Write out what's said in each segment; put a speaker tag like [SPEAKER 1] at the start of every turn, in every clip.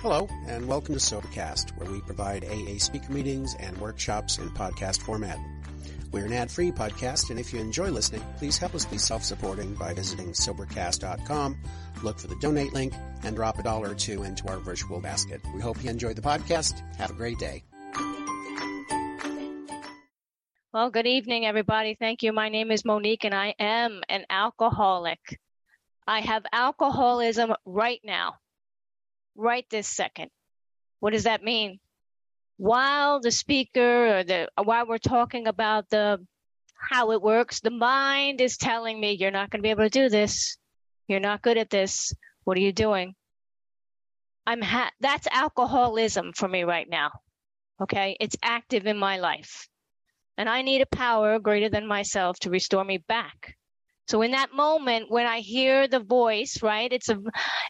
[SPEAKER 1] Hello, and welcome to Sobercast, where we provide AA speaker meetings and workshops in podcast format. We're an ad-free podcast, and if you enjoy listening, please help us be self-supporting by visiting Sobercast.com, look for the donate link, and drop a dollar or two into our virtual basket. We hope you enjoyed the podcast. Have a great day.
[SPEAKER 2] Well, good evening, everybody. Thank you. My name is Monique, and I am an alcoholic. I have alcoholism right now right this second. What does that mean? While the speaker or the while we're talking about the how it works, the mind is telling me you're not going to be able to do this. You're not good at this. What are you doing? I'm ha- that's alcoholism for me right now. Okay? It's active in my life. And I need a power greater than myself to restore me back so in that moment when I hear the voice, right? It's a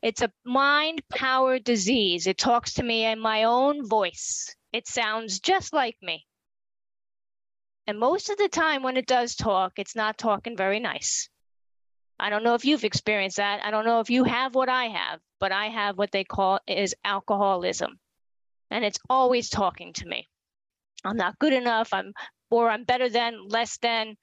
[SPEAKER 2] it's a mind power disease. It talks to me in my own voice. It sounds just like me. And most of the time when it does talk, it's not talking very nice. I don't know if you've experienced that. I don't know if you have what I have, but I have what they call is alcoholism. And it's always talking to me. I'm not good enough. I'm or I'm better than, less than.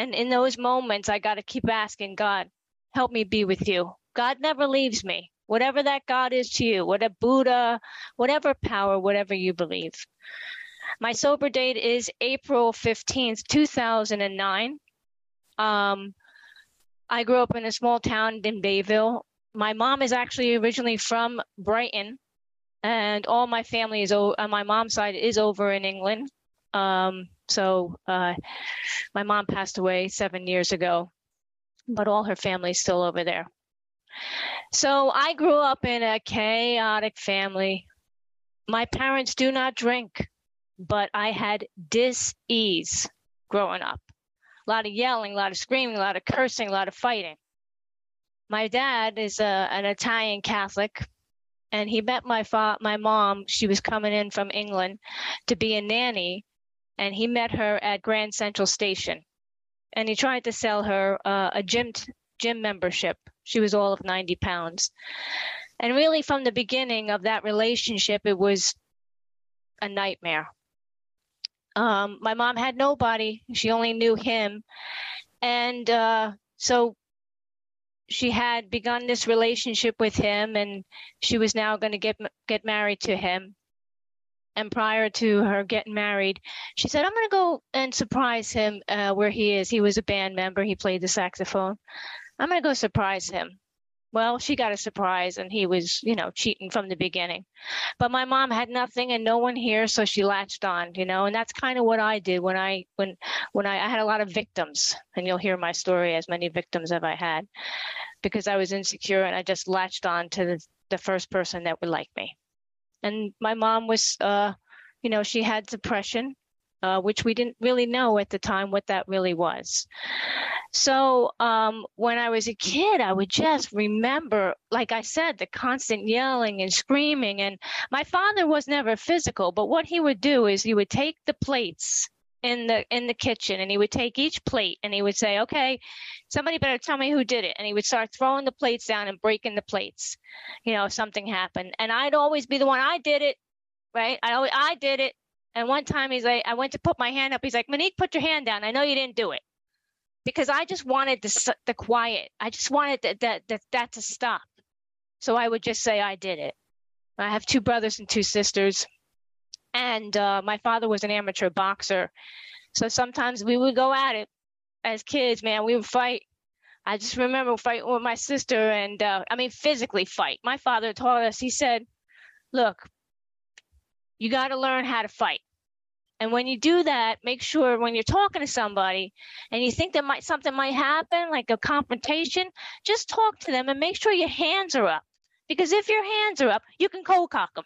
[SPEAKER 2] And in those moments, I got to keep asking God, help me be with you. God never leaves me. Whatever that God is to you, whatever Buddha, whatever power, whatever you believe. My sober date is April 15th, 2009. Um, I grew up in a small town in Bayville. My mom is actually originally from Brighton, and all my family is on my mom's side is over in England. Um, so uh, my mom passed away seven years ago, but all her family's still over there. So I grew up in a chaotic family. My parents do not drink, but I had dis-ease growing up. A lot of yelling, a lot of screaming, a lot of cursing, a lot of fighting. My dad is a, an Italian Catholic, and he met my fa- my mom. She was coming in from England to be a nanny, and he met her at Grand Central Station, and he tried to sell her uh, a gym t- gym membership. She was all of 90 pounds. And really, from the beginning of that relationship, it was a nightmare. Um, my mom had nobody, she only knew him. And uh, so she had begun this relationship with him, and she was now going to get, get married to him and prior to her getting married, she said, I'm going to go and surprise him uh, where he is. He was a band member, he played the saxophone. I'm going to go surprise him. Well, she got a surprise and he was, you know, cheating from the beginning. But my mom had nothing and no one here, so she latched on, you know, and that's kind of what I did when I when when I, I had a lot of victims, and you'll hear my story as many victims have I had, because I was insecure and I just latched on to the, the first person that would like me and my mom was uh, you know she had depression uh, which we didn't really know at the time what that really was. So um, when i was a kid i would just remember like i said the constant yelling and screaming. And my father was never physical but what he would do is he would take the plates in the in the kitchen and he would take each plate and he would say okay somebody better tell me who did it and he would start throwing the plates down and breaking the plates you know if something happened. And i'd always be the one i did it right? I always i did it. And one time he's like i went to put my hand up. He's like monique put your hand down. I know you didn't do it. Because i just wanted the, the quiet. I just wanted that, that that that to stop. So i would just say i did it. I have two brothers and two sisters and uh, my father was an amateur boxer. So sometimes we would go at it as kids, man. We would fight. I just remember fighting with my sister and, uh, I mean, physically fight. My father taught us, he said, look, you got to learn how to fight. And when you do that, make sure when you're talking to somebody and you think that might something might happen, like a confrontation, just talk to them and make sure your hands are up. Because if your hands are up, you can cold cock them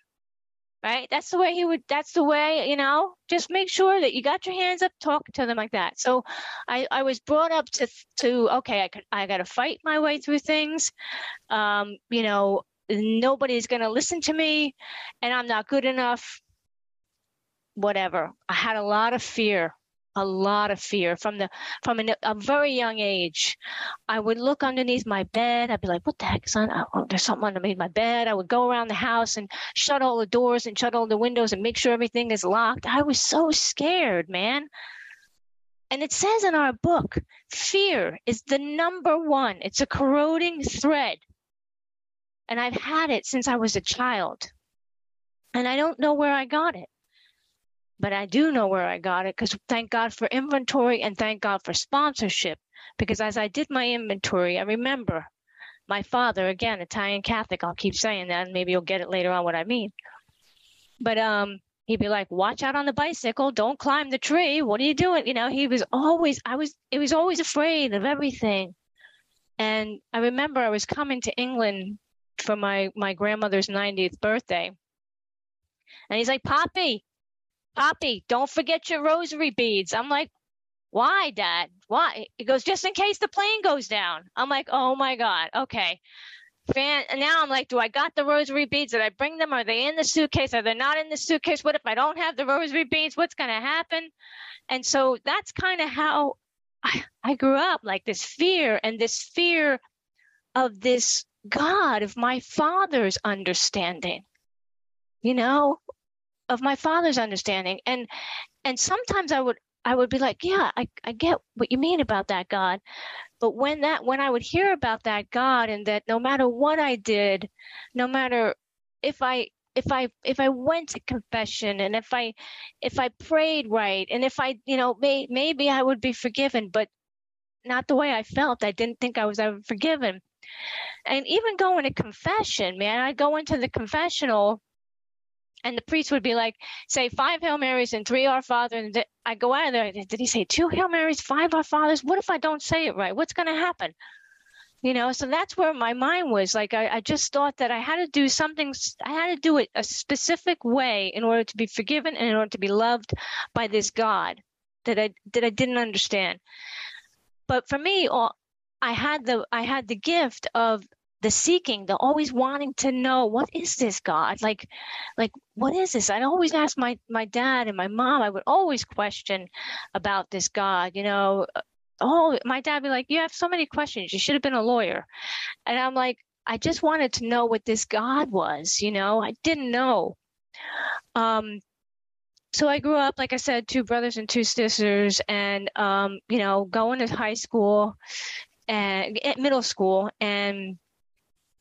[SPEAKER 2] right? That's the way he would, that's the way, you know, just make sure that you got your hands up, talking to them like that. So I, I was brought up to, to, okay, I could, I got to fight my way through things. Um, you know, nobody's going to listen to me and I'm not good enough. Whatever. I had a lot of fear. A lot of fear from the from an, a very young age. I would look underneath my bed. I'd be like, "What the heck is on? Oh, there's something underneath my bed." I would go around the house and shut all the doors and shut all the windows and make sure everything is locked. I was so scared, man. And it says in our book, fear is the number one. It's a corroding thread. And I've had it since I was a child. And I don't know where I got it but I do know where I got it because thank God for inventory and thank God for sponsorship. Because as I did my inventory, I remember my father, again, Italian Catholic, I'll keep saying that, and maybe you'll get it later on what I mean. But um, he'd be like, watch out on the bicycle, don't climb the tree. What are you doing? You know, he was always, I was, it was always afraid of everything. And I remember I was coming to England for my, my grandmother's 90th birthday. And he's like, Poppy, Poppy, don't forget your rosary beads. I'm like, why, Dad? Why? He goes, just in case the plane goes down. I'm like, oh my God. Okay. Fan, and now I'm like, do I got the rosary beads? Did I bring them? Are they in the suitcase? Are they not in the suitcase? What if I don't have the rosary beads? What's going to happen? And so that's kind of how I, I grew up like this fear and this fear of this God, of my father's understanding. You know, of my father's understanding and and sometimes i would i would be like yeah i, I get what you mean about that god. But when that when i would hear about that god and that no matter what i did no matter if i if i if i went to confession and if i if i prayed right and if i you know may, maybe i would be forgiven but not the way i felt. I didn't think i was ever forgiven. And even going to confession man i'd go into the confessional and the priest would be like, say five Hail Marys and three Our Father. And I go out there. Did he say two Hail Marys, five Our Fathers? What if I don't say it right? What's going to happen? You know, so that's where my mind was. Like, I, I just thought that I had to do something, I had to do it a specific way in order to be forgiven and in order to be loved by this God that I, that I didn't understand. But for me, all, I had the I had the gift of the seeking, the always wanting to know what is this God? Like, like what is this? I'd always ask my my dad and my mom. I would always question about this God. You know, oh, my dad be like, "You have so many questions. You should have been a lawyer," and I'm like, I just wanted to know what this God was. You know, I didn't know. Um, so I grew up, like I said, two brothers and two sisters, and um, you know, going to high school and middle school, and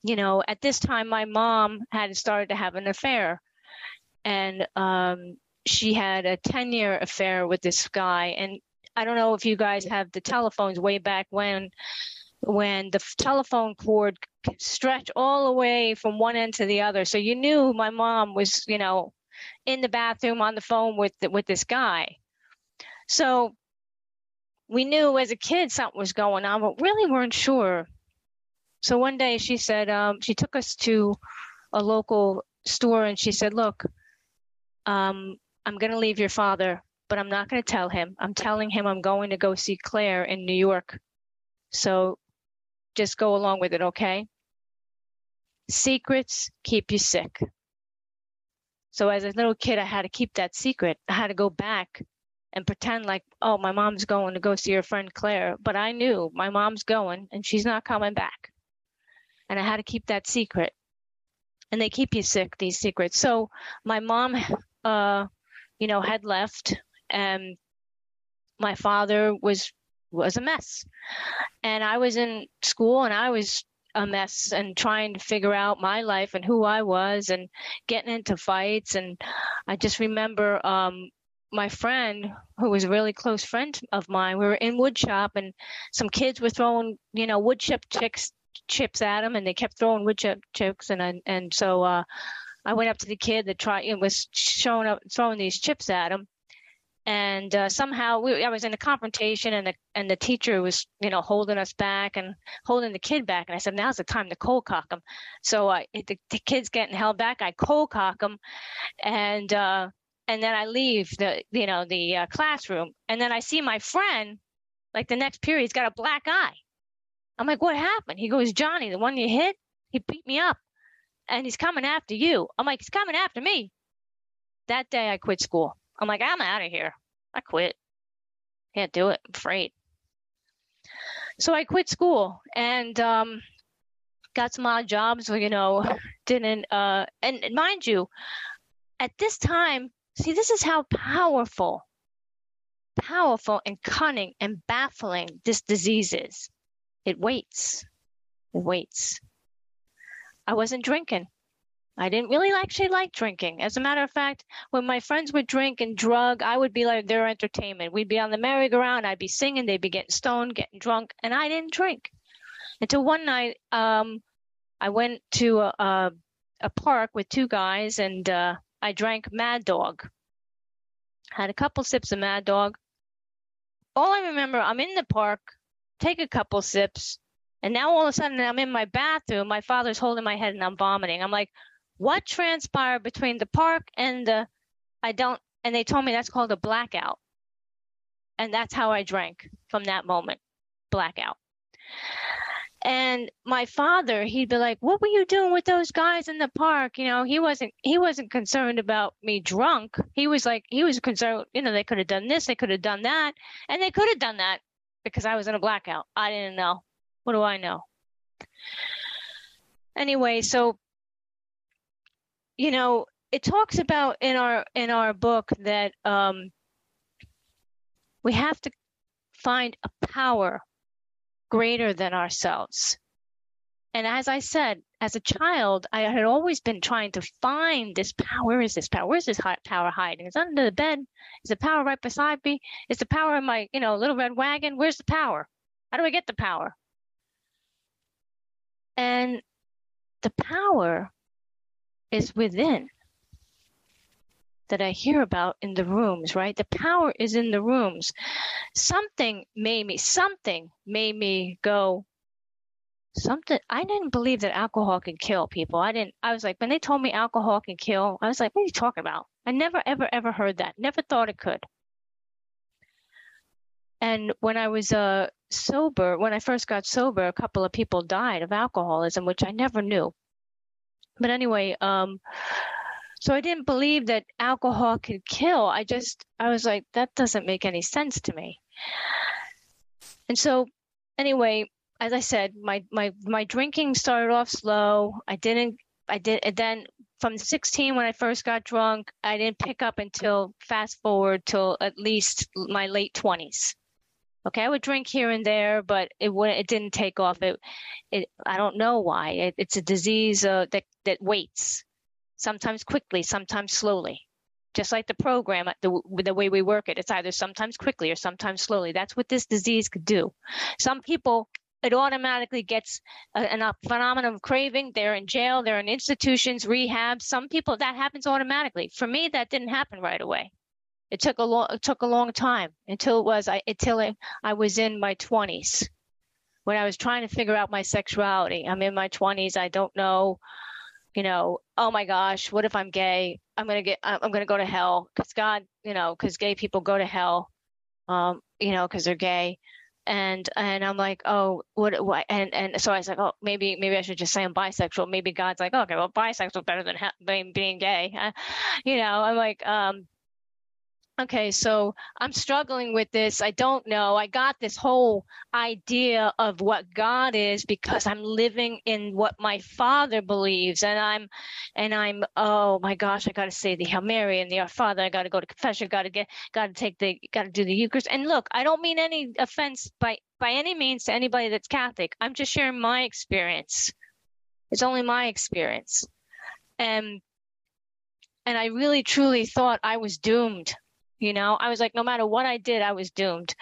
[SPEAKER 2] you know, at this time, my mom had started to have an affair, and um, she had a 10 year affair with this guy. And I don't know if you guys have the telephones way back when, when the telephone cord stretched all the way from one end to the other. So you knew my mom was, you know, in the bathroom on the phone with with this guy. So we knew as a kid something was going on, but really weren't sure so one day she said, um, she took us to a local store and she said, Look, um, I'm going to leave your father, but I'm not going to tell him. I'm telling him I'm going to go see Claire in New York. So just go along with it, okay? Secrets keep you sick. So as a little kid, I had to keep that secret. I had to go back and pretend like, oh, my mom's going to go see her friend Claire. But I knew my mom's going and she's not coming back and I had to keep that secret. And they keep you sick, these secrets. So my mom, uh, you know, had left, and my father was was a mess, and I was in school, and I was a mess and trying to figure out my life and who I was and getting into fights. And I just remember um, my friend, who was a really close friend of mine, we were in woodshop and some kids were throwing, you know, wood chip chicks chips at him, and they kept throwing wood chip chips, and and so uh, I went up to the kid that tried and was showing up throwing these chips at him, and uh, somehow we, I was in a confrontation, and the and the teacher was you know holding us back and holding the kid back, and I said now's the time to cold cock him. So I the, the kid's getting held back, I cold cock him, and uh, and then I leave the you know the uh, classroom, and then I see my friend like the next period, he's got a black eye. I'm like, what happened? He goes, Johnny, the one you hit, he beat me up and he's coming after you. I'm like, he's coming after me. That day I quit school. I'm like, I'm out of here. I quit. Can't do it. I'm afraid. So I quit school and um, got some odd jobs. You know, didn't. Uh, and mind you, at this time, see, this is how powerful, powerful and cunning and baffling this disease is. It waits. It waits. I wasn't drinking. I didn't really actually like drinking. As a matter of fact, when my friends would drink and drug, I would be like their entertainment. We'd be on the merry-go-round, I'd be singing, they'd be getting stoned, getting drunk, and I didn't drink. Until one night, um, I went to a, a, a, park with two guys and uh, I drank Mad Dog. Had a couple sips of Mad Dog. All I remember, I'm in the park, take a couple sips, and now all of a sudden I'm in my bathroom. My father's holding my head and I'm vomiting. I'm like, what transpired between the park and the I don't and they told me that's called a blackout. And that's how I drank from that moment. Blackout. And my father, he'd be like, "What were you doing with those guys in the park?" You know, he wasn't he wasn't concerned about me drunk. He was like he was concerned, you know, they could have done this, they could have done that, and they could have done that because I was in a blackout. I didn't know. What do I know? Anyway, so you know, it talks about in our in our book that um, we have to find a power greater than ourselves. And as I said, as a child, I had always been trying to find this power. Where is this power? Where's this power hiding? Is under the bed? Is the power right beside me? Is the power in my, you know, little red wagon? Where's the power? How do I get the power? And the power is within that I hear about in the rooms, right? The power is in the rooms. Something made me, something made me go, something. I didn't believe that alcohol can kill people. I didn't, I was like, when they told me alcohol can kill, I was like, what are you talking about? I never, ever, ever heard that. Never thought it could. And when I was uh, sober, when I first got sober, a couple of people died of alcoholism, which I never knew. But anyway, um, so I didn't believe that alcohol could kill. I just, I was like, that doesn't make any sense to me. And so, anyway, as I said, my my my drinking started off slow. I didn't, I did, and then from 16 when I first got drunk, I didn't pick up until fast forward till at least my late 20s. Okay, I would drink here and there, but it it didn't take off. It, it I don't know why. It, it's a disease uh, that that waits, sometimes quickly, sometimes slowly. Just like the program, the the way we work it, it's either sometimes quickly or sometimes slowly. That's what this disease could do. Some people it automatically gets a, a, phenomenon of craving. They're in jail, they're in institutions, rehab. Some people that happens automatically. For me, that didn't happen right away. It took a long it took a long time until it was I until I, I was in my 20s when I was trying to figure out my sexuality. I'm in my 20s. I don't know, you know, oh my gosh, what if I'm gay? I'm to get I'm to go to hell cuz God, you know, cuz gay people go to hell. Um, you know, cuz they're gay. And and I'm like, oh, what, what? And and so I was like, oh, maybe maybe I should just say I'm bisexual. Maybe God's like, okay, well, bisexual better than being being gay. Uh, you know, I'm like, um, okay, so I'm struggling with this. I don't know. I got this whole idea of what God is because I'm living in what my father believes. And I'm, and I'm, oh my gosh, I got to say the Hail Mary and the Our Father. I got to go to confession. Got to get, got to take the, got to do the Eucharist. And look, I don't mean any offense by, by any means to anybody that's Catholic. I'm just sharing my experience. It's only my experience. And, and I really truly thought I was doomed you know, I was like, no matter what I did, I was doomed.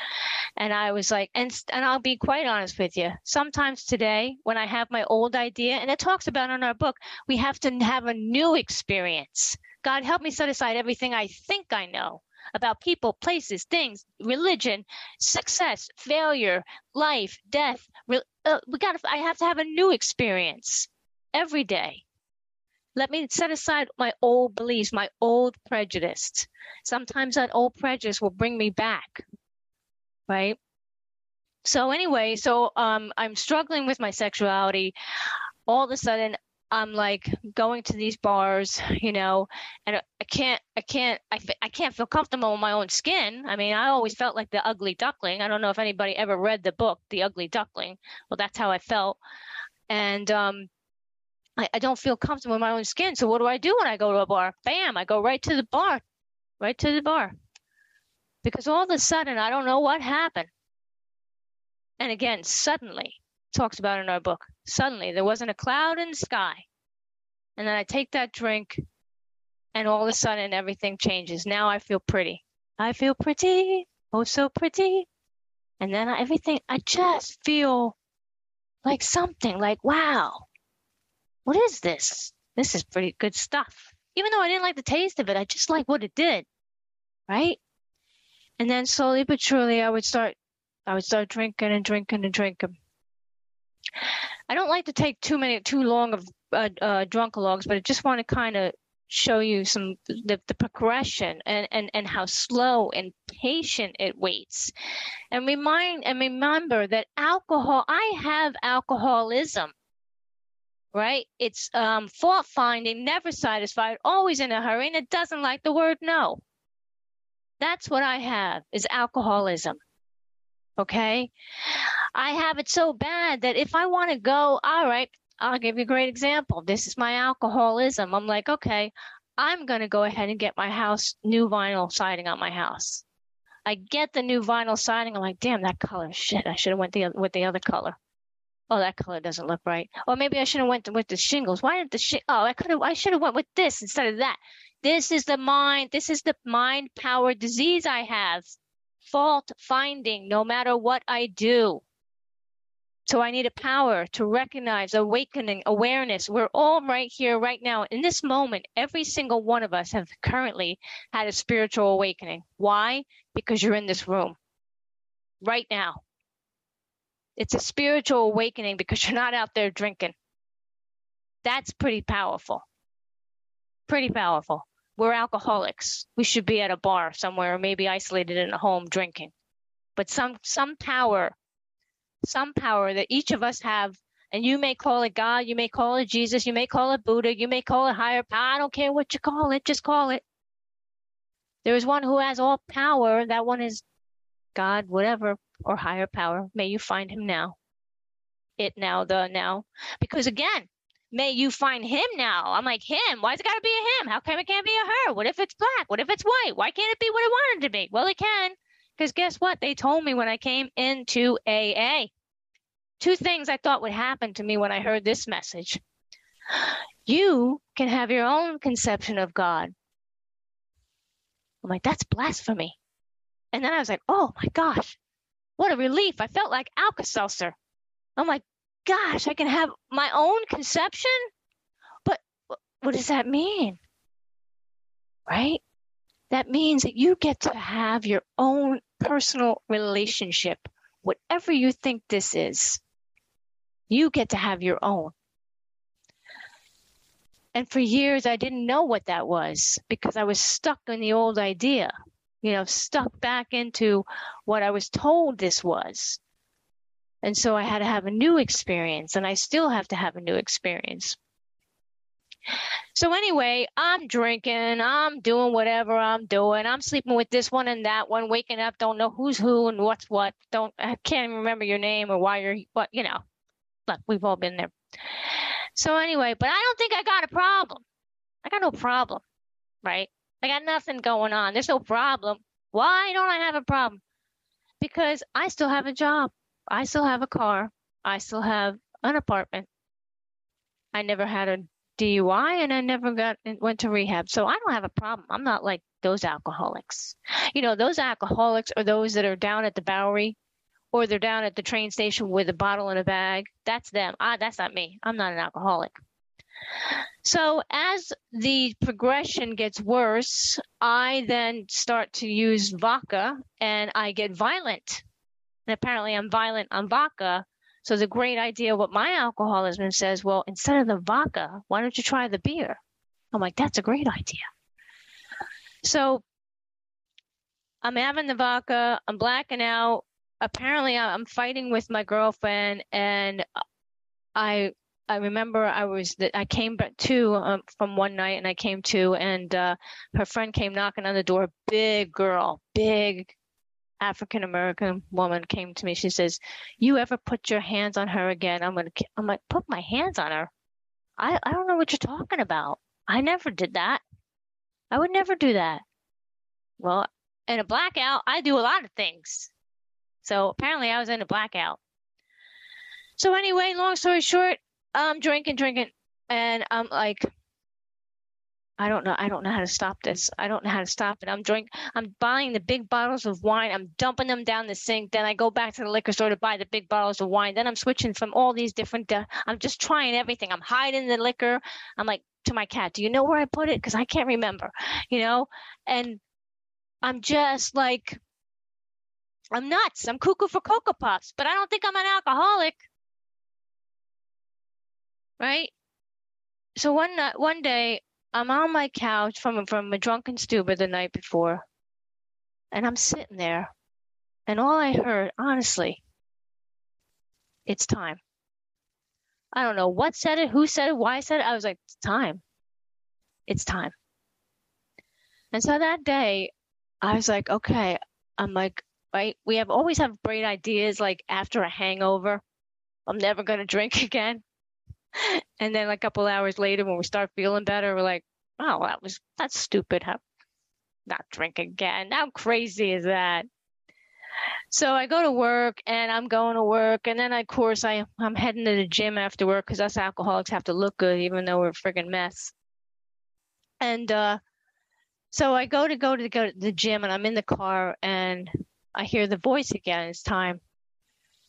[SPEAKER 2] And I was like, and and I'll be quite honest with you. Sometimes today, when I have my old idea, and it talks about in our book, we have to have a new experience. God help me set aside everything I think I know about people, places, things, religion, success, failure, life, death. Uh, we got. I have to have a new experience every day. Let me set aside my old beliefs, my old prejudice. Sometimes that old prejudice will bring me back, right? So anyway, so um, I'm struggling with my sexuality. All of a sudden, I'm like going to these bars, you know, and I can't, I can't, I, I can't feel comfortable in my own skin. I mean, I always felt like the ugly duckling. I don't know if anybody ever read the book, The Ugly Duckling. Well, that's how I felt. And um, I, I don't feel comfortable in my own skin. So what do I do when I go to a bar? Bam, I go right to the bar, right to the bar. Because all of a sudden, I don't know what happened. And again, suddenly, talks about in our book. Suddenly, there wasn't a cloud in the sky. And then I take that drink, and all of a sudden, everything changes. Now I feel pretty. I feel pretty. Oh, so pretty. And then everything, I just feel like something like, wow, what is this? This is pretty good stuff. Even though I didn't like the taste of it, I just like what it did. Right? And then slowly but surely, I would start, I would start drinking and drinking and drinking. I don't like to take too many too long of uh, uh, drunkalogs, but I just want to kind of show you some the, the progression and, and and how slow and patient it waits and remind and remember that alcohol i have alcoholism right it's um fault finding never satisfied always in a hurry and it doesn't like the word no that's what i have is alcoholism okay I have it so bad that if I want to go, all right, I'll give you a great example. This is my alcoholism. I'm like, okay, I'm going to go ahead and get my house new vinyl siding on my house. I get the new vinyl siding. I'm like, damn, that color, shit. I should have went the with the other color. Oh, that color doesn't look right. Or maybe I should have went with the shingles. Why didn't the sh- Oh, I could have. I should have went with this instead of that. This is the mind. This is the mind power disease I have. Fault finding, no matter what I do. So I need a power to recognize, awakening, awareness. We're all right here, right now. In this moment, every single one of us have currently had a spiritual awakening. Why? Because you're in this room right now. It's a spiritual awakening because you're not out there drinking. That's pretty powerful. Pretty powerful. We're alcoholics. We should be at a bar somewhere, or maybe isolated in a home drinking. But some some power some power that each of us have. And you may call it God, you may call it Jesus, you may call it Buddha, you may call it higher power. I don't care what you call it, just call it. There is one who has all power. That one is God, whatever, or higher power. May you find him now. It now, the now. Because again, may you find him now. I'm like, him? Why's it got to be a him? How come it can't be a her? What if it's black? What if it's white? Why can't it be what it wanted to be? Well, it can. Because guess what? They told me when I came into AA. Two things I thought would happen to me when I heard this message. You can have your own conception of God. I'm like, that's blasphemy. And then I was like, oh my gosh, what a relief. I felt like Alka Seltzer. I'm like, gosh, I can have my own conception? But what does that mean? Right? That means that you get to have your own personal relationship, whatever you think this is. You get to have your own. And for years, I didn't know what that was because I was stuck in the old idea, you know, stuck back into what I was told this was. And so I had to have a new experience, and I still have to have a new experience. So anyway, I'm drinking, I'm doing whatever I'm doing. I'm sleeping with this one and that one, waking up, don't know who's who and what's what. Don't I can't even remember your name or why you're what, you know. Look, we've all been there. So anyway, but I don't think I got a problem. I got no problem, right? I got nothing going on. There's no problem. Why don't I have a problem? Because I still have a job. I still have a car. I still have an apartment. I never had a DUI and I never got went to rehab. So I don't have a problem. I'm not like those alcoholics. You know, those alcoholics are those that are down at the Bowery or they're down at the train station with a bottle in a bag. That's them. Ah, that's not me. I'm not an alcoholic. So as the progression gets worse, I then start to use vodka and I get violent. And apparently I'm violent on vodka so the great idea what my alcoholism says, well, instead of the vodka, why don't you try the beer? I'm like, that's a great idea. So I'm having the vodka, I'm blacking out. Apparently I'm fighting with my girlfriend and I I remember I was I came back to um, from one night and I came to and uh, her friend came knocking on the door. Big girl, big African American woman came to me. She says, "You ever put your hands on her again? I'm gonna." I'm like, "Put my hands on her? I I don't know what you're talking about. I never did that. I would never do that." Well, in a blackout, I do a lot of things. So apparently, I was in a blackout. So anyway, long story short, I'm drinking, drinking, and I'm like, I don't know. I don't know how to stop this. I don't know how to stop it. I'm drink. I'm buying the big bottles of wine. I'm dumping them down the sink. Then I go back to the liquor store to buy the big bottles of wine. Then I'm switching from all these different. Uh, I'm just trying everything. I'm hiding the liquor. I'm like to my cat, "Do you know where I put it? Because I can't remember." You know, and I'm just like, I'm nuts. I'm cuckoo for cocoa puffs, but I don't think I'm an alcoholic right? So one night, one day, I'm on my couch from from a drunken stupor the night before, and I'm sitting there, and all I heard, honestly, it's time. I don't know what said it, who said it, why I said it. I was like, it's time. It's time. And so that day, I was like, okay. I'm like, right. We have always have great ideas. Like after a hangover, I'm never gonna drink again and then a couple hours later, when we start feeling better, we're like, oh, that was that's stupid. Huh? Not drink again. How crazy is that? So I go to work and I'm going to work, and then of course I I'm heading to the gym after work because us alcoholics have to look good even though we're a friggin' mess. And uh, so I go to go to go to the gym, and I'm in the car, and I hear the voice again. It's time.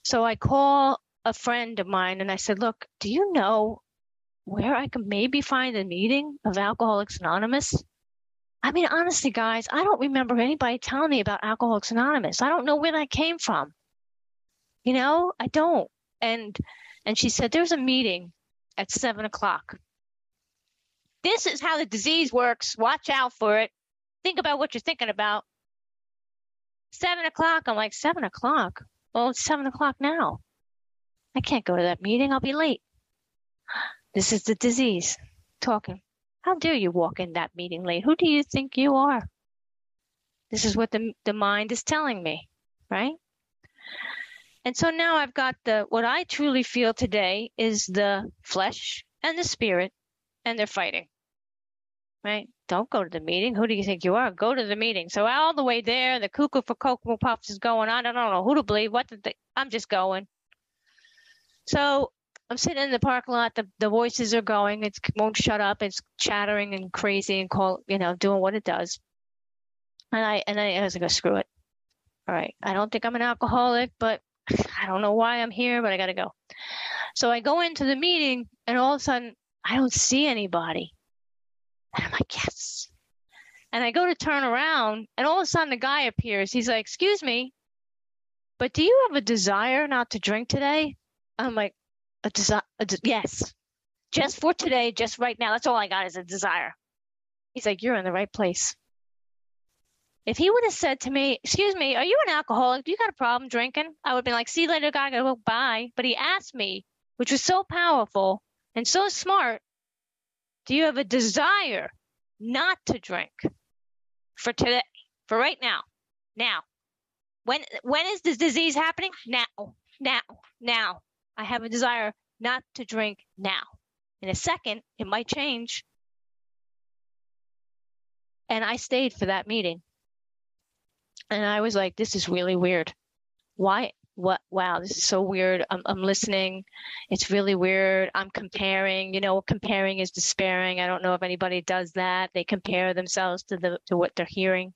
[SPEAKER 2] So I call a friend of mine and I said, Look, do you know where I can maybe find a meeting of Alcoholics Anonymous? I mean, honestly, guys, I don't remember anybody telling me about Alcoholics Anonymous. I don't know where that came from. You know, I don't. And and she said, There's a meeting at seven o'clock. This is how the disease works. Watch out for it. Think about what you're thinking about. Seven o'clock. I'm like, seven o'clock? Well, it's seven o'clock now. I can't go to that meeting. I'll be late. This is the disease talking. How dare you walk in that meeting late? Who do you think you are? This is what the, the mind is telling me, right? And so now I've got the, what I truly feel today is the flesh and the spirit, and they're fighting, right? Don't go to the meeting. Who do you think you are? Go to the meeting. So all the way there, the cuckoo for cocoa puffs is going on. I don't know who to believe. What they, I'm just going. So I'm sitting in the parking lot. The, the voices are going. It won't shut up. It's chattering and crazy and call, you know, doing what it does. And I and I, I was like, oh, screw it. All right. I don't think I'm an alcoholic, but I don't know why I'm here, but I got to go. So I go into the meeting, and all of a sudden, I don't see anybody. And I'm like, yes. And I go to turn around, and all of a sudden, the guy appears. He's like, excuse me, but do you have a desire not to drink today? I'm like, a desire, de- yes, just for today, just right now. That's all I got is a desire. He's like, you're in the right place. If he would have said to me, excuse me, are you an alcoholic? Do you got a problem drinking? I would been like, see you later, guy, gotta go bye. But he asked me, which was so powerful and so smart, do you have a desire not to drink for today, for right now? Now. When when is this disease happening? Now. Now. Now. I have a desire not to drink now. In a second, it might change. And I stayed for that meeting. And I was like, this is really weird. Why? What? Wow, this is so weird. I'm, I'm listening. It's really weird. I'm comparing. You know, comparing is despairing. I don't know if anybody does that. They compare themselves to the to what they're hearing.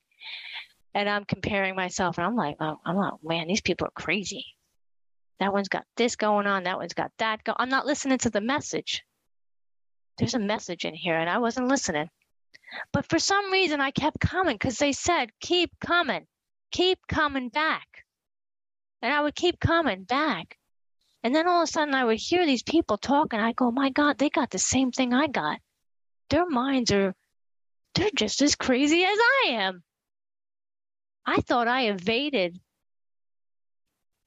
[SPEAKER 2] And I'm comparing myself, and I'm like, oh, I'm like, man, these people are crazy. That one's got this going on. That one's got that go. I'm not listening to the message. There's a message in here, and I wasn't listening. But for some reason, I kept coming because they said, keep coming, keep coming back. And I would keep coming back. And then all of a sudden, I would hear these people talking. I go, my God, they got the same thing I got. Their minds are, they're just as crazy as I am. I thought I evaded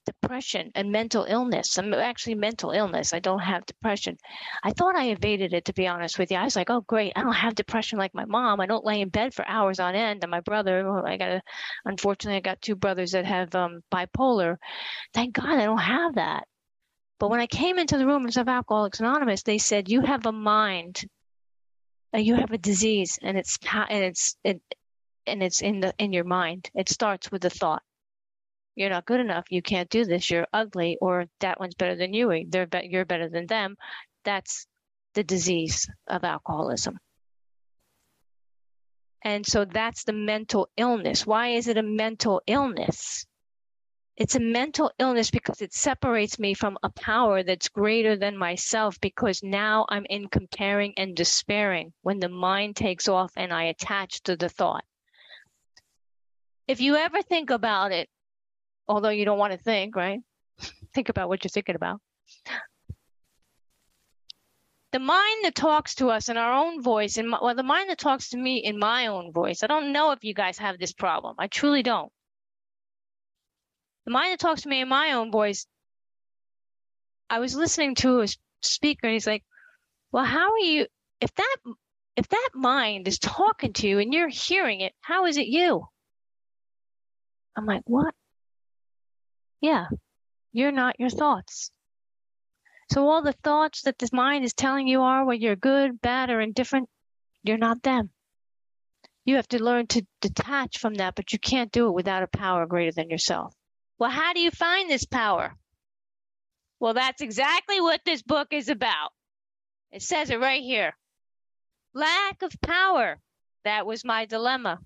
[SPEAKER 2] depression and mental illness. I'm actually mental illness. I don't have depression. I thought I evaded it, to be honest with you. I was like, oh, great. I don't have depression like my mom. I don't lay in bed for hours on end. And my brother, I got a, unfortunately, I got two brothers that have um, bipolar. Thank God I don't have that. But when I came into the rooms of Alcoholics Anonymous, they said, you have a mind, you have a disease, and it's and it's it, and it's in the in your mind. It starts with the thought you're not good enough, you can't do this, you're ugly, or that one's better than you, they're be- you're better than them. That's the disease of alcoholism. And so that's the mental illness. Why is it a mental illness? It's a mental illness because it separates me from a power that's greater than myself because now I'm in comparing and despairing when the mind takes off and I attach to the thought. If you ever think about it, although you don't want to think, right? think about what you're thinking about. The mind that talks to us in our own voice, and well, the mind that talks to me in my own voice. I don't know if you guys have this problem. I truly don't. The mind that talks to me in my own voice. I was listening to a speaker, and he's like, "Well, how are you? If that if that mind is talking to you and you're hearing it, how is it you?" I'm like, "What?" Yeah, you're not your thoughts. So all the thoughts that this mind is telling you are, whether you're good, bad, or indifferent, you're not them. You have to learn to detach from that, but you can't do it without a power greater than yourself. Well, how do you find this power? Well, that's exactly what this book is about. It says it right here. Lack of power. That was my dilemma.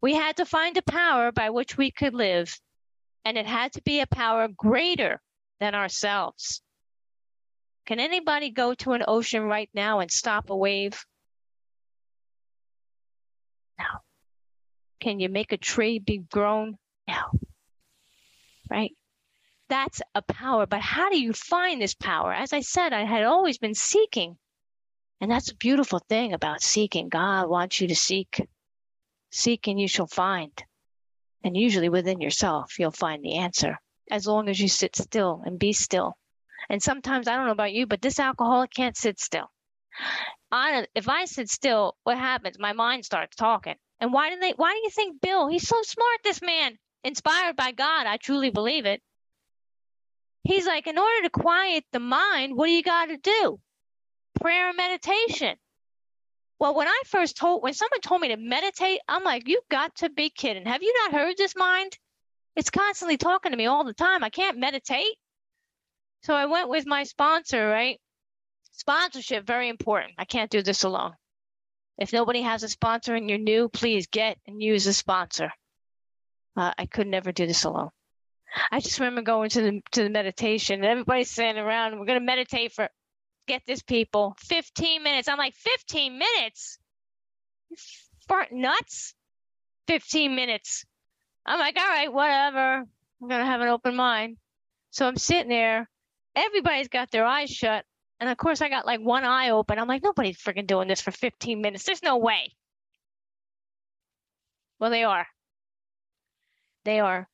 [SPEAKER 2] We had to find a power by which we could live and it had to be a power greater than ourselves. Can anybody go to an ocean right now and stop a wave? No. Can you make a tree be grown? No. Right? That's a power. But how do you find this power? As I said, I had always been seeking. And that's a beautiful thing about seeking. God wants you to seek. Seek and you shall find. And usually within yourself, you'll find the answer as long as you sit still and be still. And sometimes, I don't know about you, but this alcoholic can't sit still. I, if I sit still, what happens? My mind starts talking. And why do they? Why do you think Bill? He's so smart. This man, inspired by God, I truly believe it. He's like, in order to quiet the mind, what do you got to do? Prayer and meditation. Well, when I first told, when someone told me to meditate, I'm like, you've got to be kidding. Have you not heard this mind? It's constantly talking to me all the time. I can't meditate. So I went with my sponsor, right? Sponsorship, very important. I can't do this alone. If nobody has a sponsor and you're new, please get and use a sponsor. Uh, I could never do this alone. I just remember going to the to the meditation and everybody's sitting around. We're gonna meditate for get this, people. 15 minutes. I'm like, 15 minutes? You fart nuts? 15 minutes. I'm like, all right, whatever. I'm going to have an open mind. So I'm sitting there. Everybody's got their eyes shut. And of course, I got like one eye open. I'm like, nobody's freaking doing this for 15 minutes. There's no way. Well, they are. They are.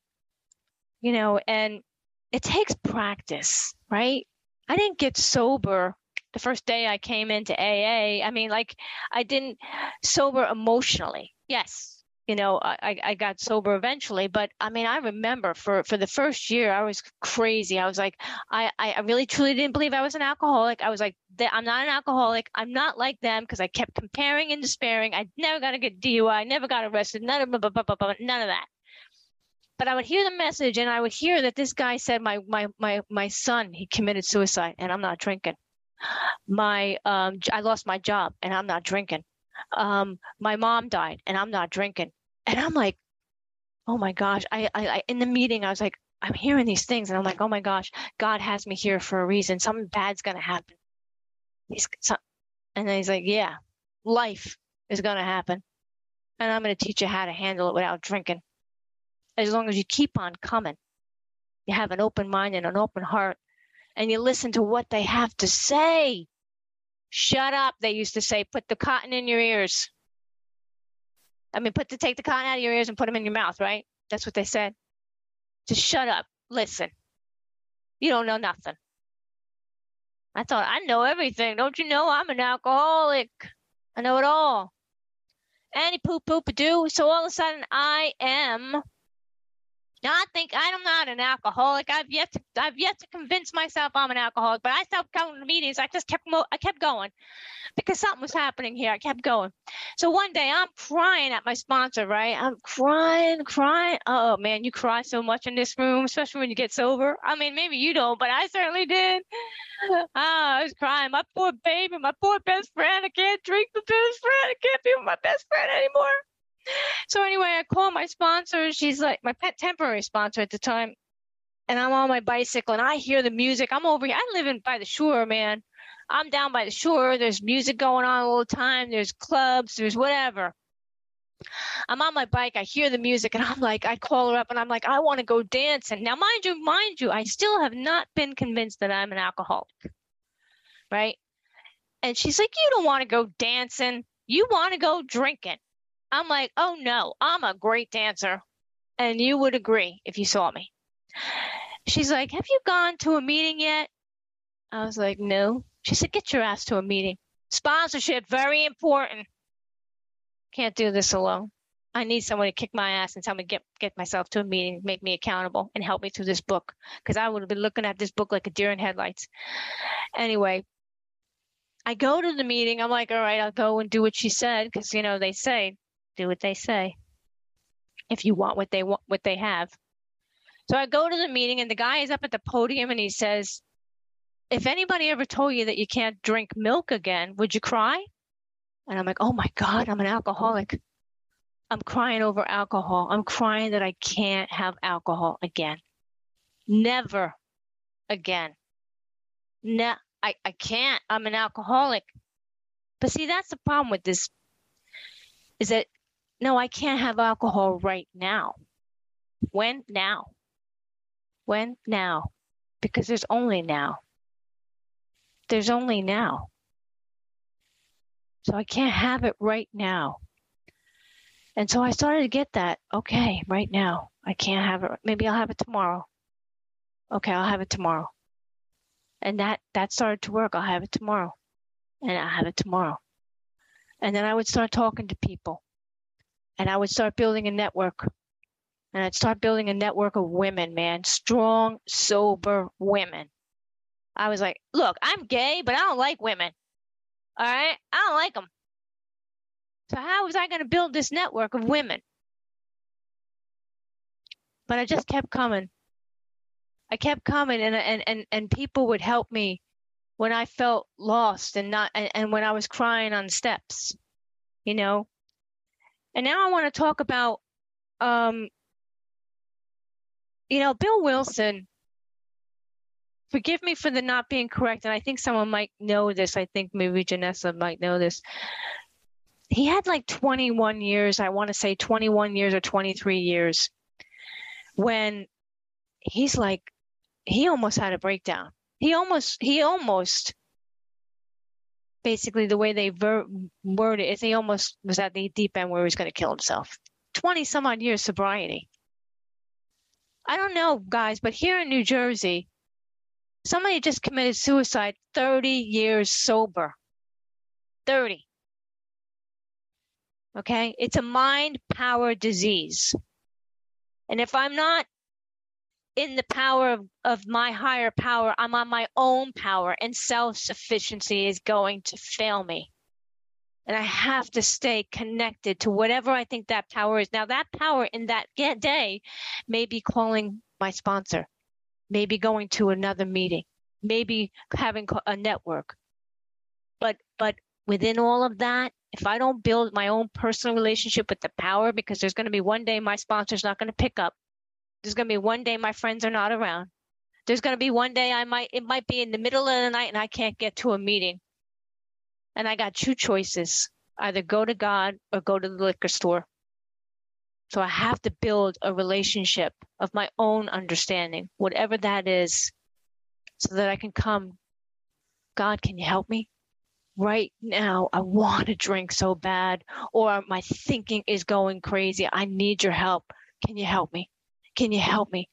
[SPEAKER 2] You know, and it takes practice, right? I didn't get sober the first day I came into AA, I mean, like, I didn't sober emotionally. Yes, you know, I, I got sober eventually, but I mean, I remember for, for the first year, I was crazy. I was like, I, I really truly didn't believe I was an alcoholic. I was like, I'm not an alcoholic. I'm not like them because I kept comparing and despairing. I never got a good DUI. I never got arrested. None of, blah, blah, blah, blah, none of that but I would hear the message and I would hear that this guy said my my my my son he committed suicide and I'm not drinking my um, I lost my job and I'm not drinking. Um, my mom died and I'm not drinking. And I'm like, oh my gosh. I, I, I in the meeting I was like, I'm hearing these things and I'm like, oh my gosh, God has me here for a reason. Something bad's gonna happen. He's some, and then he's like, yeah, life is gonna happen, and I'm gonna teach you how to handle it without drinking. As long as you keep on coming, you have an open mind and an open heart, and you listen to what they have to say. Shut up, they used to say. Put the cotton in your ears. I mean, put the take the cotton out of your ears and put them in your mouth, right? That's what they said. Just shut up. listen, you don't know nothing. I thought, I know everything. Don't you know I'm an alcoholic? I know it all. Any poop poop a doo. So all of a sudden, I am now I think I'm not an alcoholic. I've yet to I've yet to convince myself I'm an alcoholic, but I stopped coming to meetings. I just kept I kept going because something was happening here. I kept going. So one day I'm crying at my sponsor, right? I'm crying, crying. Oh man, you cry so much in this room, especially when you get sober. I mean, maybe you don't, but I certainly did. Oh, I was crying. My poor baby, my poor best friend. I can't drink the best friend. I can't be with my best friend anymore. So anyway, I call my sponsor. She's like my pet temporary sponsor at the time. And I'm on my bicycle and I hear the music. I'm over here. I live in by the shore, man. I'm down by the shore. There's music going on all the time. There's clubs. There's whatever. I'm on my bike. I hear the music and I'm like, I call her up and I'm like, I want to go dancing. Now, mind you, mind you, I still have not been convinced that I'm an alcoholic. Right. And she's like, You don't want to go dancing. You want to go drinking. I'm like, oh no, I'm a great dancer. And you would agree if you saw me. She's like, have you gone to a meeting yet? I was like, no. She said, get your ass to a meeting. Sponsorship, very important. Can't do this alone. I need someone to kick my ass and tell me get get myself to a meeting, make me accountable, and help me through this book. Because I would have been looking at this book like a deer in headlights. Anyway, I go to the meeting. I'm like, all right, I'll go and do what she said. Because you know they say do what they say if you want what they want what they have. So i go to the meeting and the guy is up at the podium and he says if anybody ever told you that you can't drink milk again would you cry? And i'm like oh my god i'm an alcoholic. I'm crying over alcohol. I'm crying that i can't have alcohol again. Never again. No I, I can't. I'm an alcoholic. But see that's the problem with this is that no, I can't have alcohol right now. When? Now. When? Now. Because there's only now. There's only now. So I can't have it right now. And so I started to get that. Okay, right now. I can't have it. Maybe I'll have it tomorrow. Okay, I'll have it tomorrow. And that that started to work. I'll have it tomorrow. And I'll have it tomorrow. And then I would start talking to people and I would start building a network. And I'd start building a network of women, man, strong, sober women. I was like, look, I'm gay, but I don't like women. All right? I don't like them. So, how was I going to build this network of women? But I just kept coming. I kept coming, and, and, and, and people would help me when I felt lost and not and, and when I was crying on steps, you know. And now I want to talk about, um, you know, Bill Wilson. Forgive me for the not being correct, and I think someone might know this. I think maybe Janessa might know this. He had like 21 years, I want to say 21 years or 23 years, when he's like, he almost had a breakdown. He almost, he almost basically the way they ver- worded it is he almost was at the deep end where he was going to kill himself. 20 some odd years sobriety. I don't know, guys, but here in New Jersey, somebody just committed suicide 30 years sober. 30. Okay? It's a mind power disease. And if I'm not in the power of, of my higher power, I'm on my own power, and self sufficiency is going to fail me. And I have to stay connected to whatever I think that power is. Now, that power in that day may be calling my sponsor, maybe going to another meeting, maybe having a network. But, but within all of that, if I don't build my own personal relationship with the power, because there's going to be one day my sponsor's not going to pick up, there's going to be one day my friends are not around. There's going to be one day I might, it might be in the middle of the night and I can't get to a meeting. And I got two choices either go to God or go to the liquor store. So I have to build a relationship of my own understanding, whatever that is, so that I can come. God, can you help me? Right now, I want to drink so bad, or my thinking is going crazy. I need your help. Can you help me? Can you help me?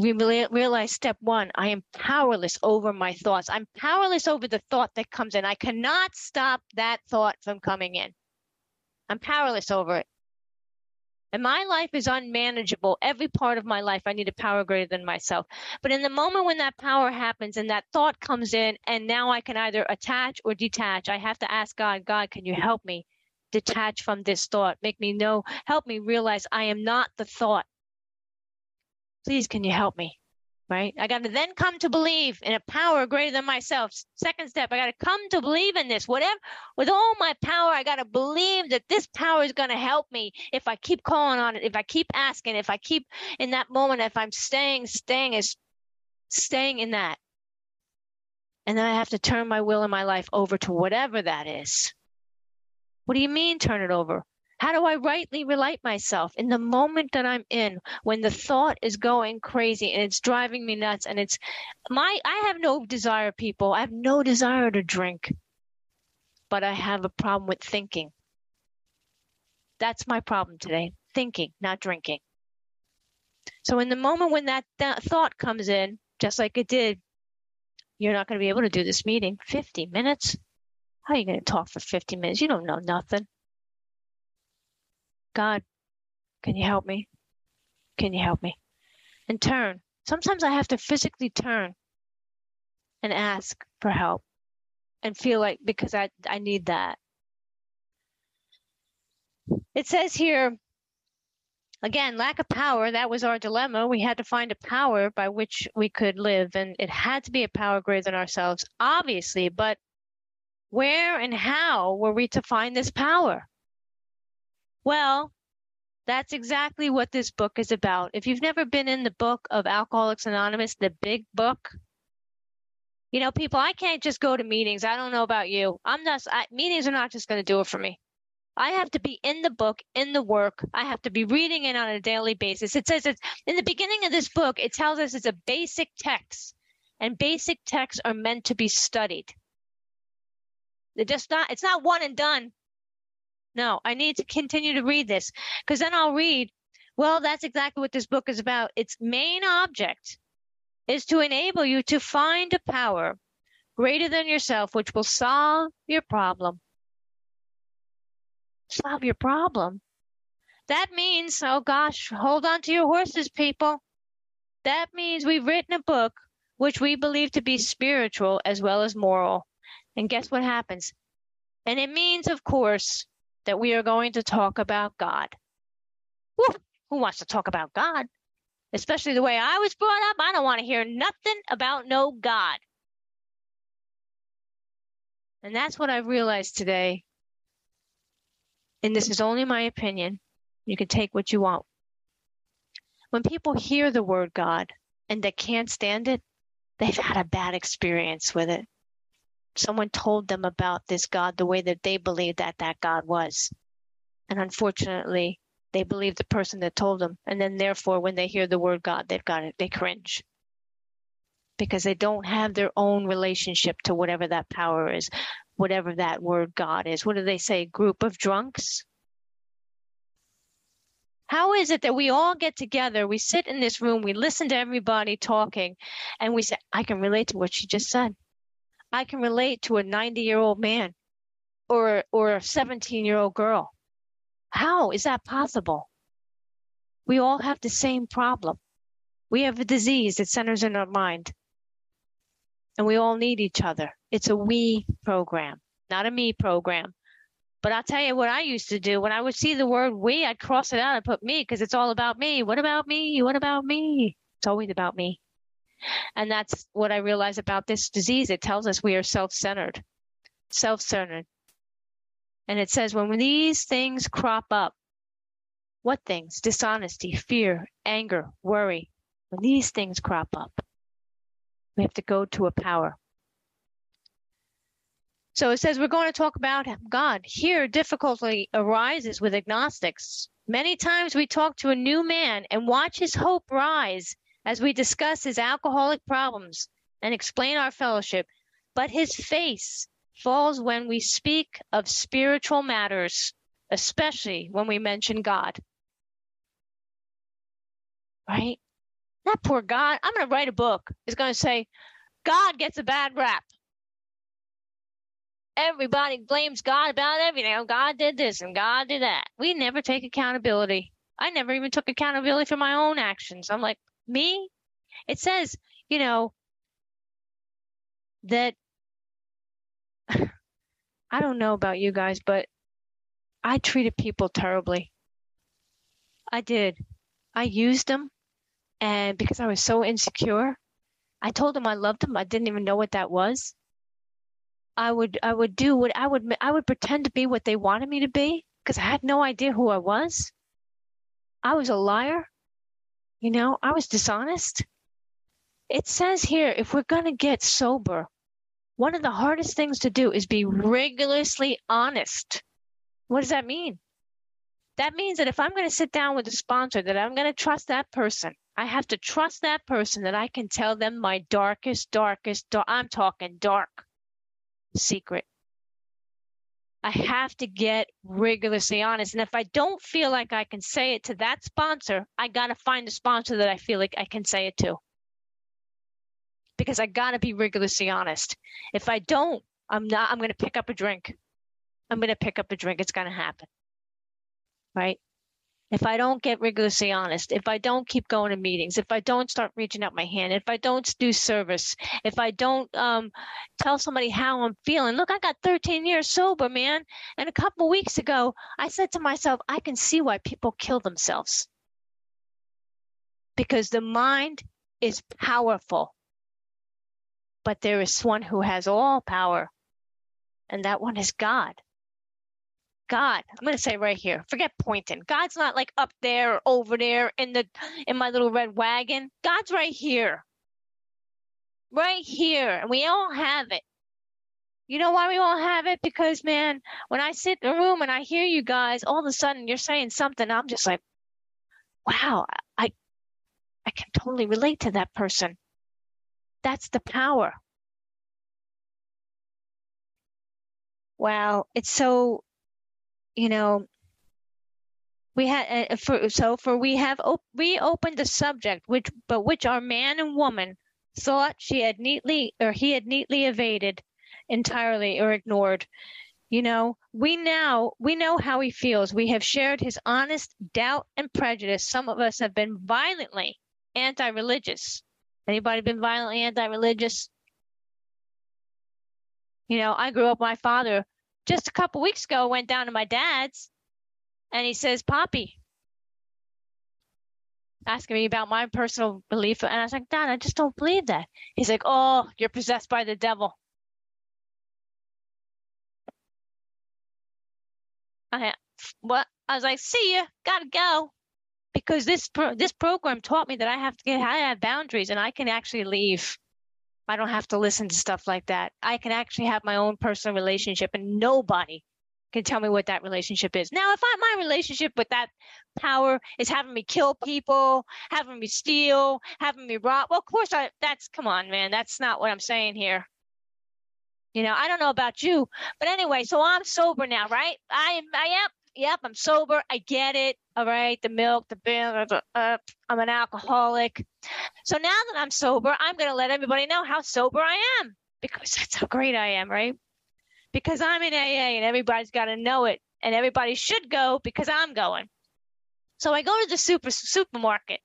[SPEAKER 2] we realize step one i am powerless over my thoughts. I'm powerless over the thought that comes in. I cannot stop that thought from coming in. I'm powerless over it. And my life is unmanageable. Every part of my life i need a power greater than myself. But in the moment when that power happens and that thought comes in and now i can either attach or detach i have to ask god god can you help me detach from this thought? Make me know help me realize i am not the thought please can you help me? Right? I got to then come to believe in a power greater than myself. Second step i got to come to believe in this. Whatever with all my power i got to believe that this power is going to help me if i keep calling on it if i keep asking if i keep in that moment if i'm staying staying is staying in that. And then i have to turn my will and my life over to whatever that is. What do you mean turn it over how do I rightly relate myself in the moment that I'm in when the thought is going crazy and it's driving me nuts and it's my I have no desire people. I have no desire to drink. But I have a problem with thinking. That's my problem today. Thinking, not drinking. So in the moment when that, that thought comes in, just like it did, you're not going to be able to do this meeting 50 minutes. How are you going to talk for 50 minutes? You don't know nothing. God, can you help me? Can you help me? And turn. Sometimes I have to physically turn and ask for help and feel like because I, I need that. It says here, again, lack of power, that was our dilemma. We had to find a power by which we could live, and it had to be a power greater than ourselves, obviously, but where and how were we to find this power? Well, that's exactly what this book is about. If you've never been in the book of Alcoholics Anonymous, the big book, you know, people, I can't just go to meetings. I don't know about you. I'm not, I, meetings are not just going to do it for me. I have to be in the book, in the work. I have to be reading it on a daily basis. It says it's in the beginning of this book, it tells us it's a basic text, and basic texts are meant to be studied. They're just not, it's not one and done. No, I need to continue to read this because then I'll read, well, that's exactly what this book is about. Its main object is to enable you to find a power greater than yourself, which will solve your problem. Solve your problem. That means, oh gosh, hold on to your horses, people. That means we've written a book which we believe to be spiritual as well as moral. And guess what happens? And it means, of course, that we are going to talk about God. Woo, who wants to talk about God? Especially the way I was brought up, I don't want to hear nothing about no God. And that's what I've realized today. And this is only my opinion. You can take what you want. When people hear the word God and they can't stand it, they've had a bad experience with it someone told them about this God the way that they believed that that God was. And unfortunately, they believe the person that told them. And then, therefore, when they hear the word God, they've got it, they cringe because they don't have their own relationship to whatever that power is, whatever that word God is. What do they say? Group of drunks? How is it that we all get together, we sit in this room, we listen to everybody talking, and we say, I can relate to what she just said. I can relate to a 90 year old man or, or a 17 year old girl. How is that possible? We all have the same problem. We have a disease that centers in our mind. And we all need each other. It's a we program, not a me program. But I'll tell you what I used to do. When I would see the word we, I'd cross it out and put me because it's all about me. What about me? What about me? It's always about me. And that's what I realize about this disease. It tells us we are self centered, self centered. And it says when these things crop up, what things? Dishonesty, fear, anger, worry. When these things crop up, we have to go to a power. So it says we're going to talk about God. Here, difficulty arises with agnostics. Many times we talk to a new man and watch his hope rise as we discuss his alcoholic problems and explain our fellowship, but his face falls when we speak of spiritual matters, especially when we mention God. Right? That poor God, I'm going to write a book, is going to say, God gets a bad rap. Everybody blames God about everything. Oh, God did this and God did that. We never take accountability. I never even took accountability for my own actions. I'm like, me? It says, you know, that I don't know about you guys, but I treated people terribly. I did. I used them, and because I was so insecure, I told them I loved them. I didn't even know what that was. I would I would do what I would I would pretend to be what they wanted me to be because I had no idea who I was. I was a liar. You know, I was dishonest. It says here if we're going to get sober, one of the hardest things to do is be rigorously honest. What does that mean? That means that if I'm going to sit down with a sponsor, that I'm going to trust that person. I have to trust that person that I can tell them my darkest, darkest, dark, I'm talking dark secret. I have to get rigorously honest. And if I don't feel like I can say it to that sponsor, I got to find a sponsor that I feel like I can say it to because I got to be rigorously honest. If I don't, I'm not, I'm going to pick up a drink. I'm going to pick up a drink. It's going to happen. Right? If I don't get rigorously honest, if I don't keep going to meetings, if I don't start reaching out my hand, if I don't do service, if I don't um, tell somebody how I'm feeling, look, I got 13 years sober, man. And a couple weeks ago, I said to myself, I can see why people kill themselves. Because the mind is powerful but there is one who has all power, and that one is God. God, I'm to say right here, forget pointing. God's not like up there or over there in the in my little red wagon. God's right here. Right here, and we all have it. You know why we all have it? Because man, when I sit in the room and I hear you guys, all of a sudden you're saying something, I'm just like, wow, I I can totally relate to that person. That's the power. Wow, it's so, you know, we had uh, for so for we have op- reopened the subject which but which our man and woman thought she had neatly or he had neatly evaded entirely or ignored you know we now we know how he feels we have shared his honest doubt and prejudice some of us have been violently anti-religious Anybody been violently anti-religious? You know, I grew up. My father just a couple weeks ago went down to my dad's, and he says, "Poppy," asking me about my personal belief, and I was like, "Dad, I just don't believe that." He's like, "Oh, you're possessed by the devil." I what? I was like, "See you. Gotta go." because this pro- this program taught me that I have to get I have boundaries and I can actually leave. I don't have to listen to stuff like that. I can actually have my own personal relationship and nobody can tell me what that relationship is. Now, if I, my relationship with that power is having me kill people, having me steal, having me rob, well, of course, I, that's come on, man. That's not what I'm saying here. You know, I don't know about you, but anyway, so I'm sober now, right? I am, I am, yep, I'm sober. I get it. All right, the milk, the beer, uh, I'm an alcoholic. So now that I'm sober, I'm going to let everybody know how sober I am because that's how great I am, right? Because I'm in AA and everybody's got to know it and everybody should go because I'm going. So I go to the super supermarket